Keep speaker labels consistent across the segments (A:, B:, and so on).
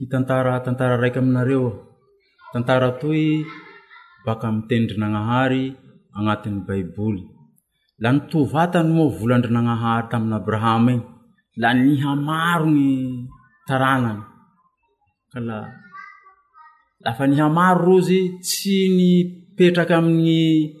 A: hitantara tantara raiky aminareo aho. Tantara toy baka amin'ny tenin-dRagnahary agnatin'ny Baiboly. Laha nitohy vatany moa volan-dRagnahary tamin'Abrahama igny, la nihamaro ny taranany. Ka la, lafa nihamaro rozy tsy nipetraka amin'ny.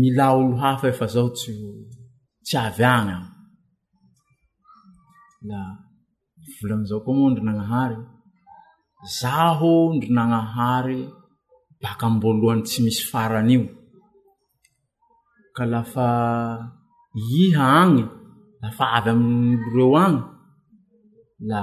A: Milà olo hafa efa zao tsy tsy avy agny an. La volan'izao koa moa ndry Nagnahary, zaho ndry Nagnahary baka am-boalohany tsy misy faran'io, ka lafa iha agny, lafa avy am-reo agny la.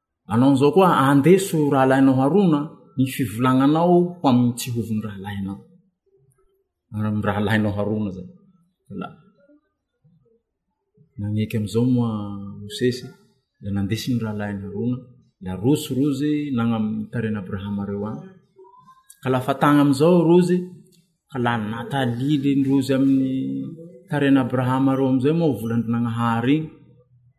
A: Anao an'izao koa, andeso rahalahinao Harona ny fivolagnanao ho amin'ny tsy hovon'ny rahalahinao. Amin'ny rahalahinao Harona zany. La nagneky amin'izao moa Mosesy, la nandesy ny rahalahiny Harona, la roso rozy nagna amin'ny tarehin' Abrahama reo any. Ka lafa tagna amin'izao rozy, ka la natalilin-drozy amin'ny tarehin' Abrahama reo amin'izay moa volan-dRagnahary igny.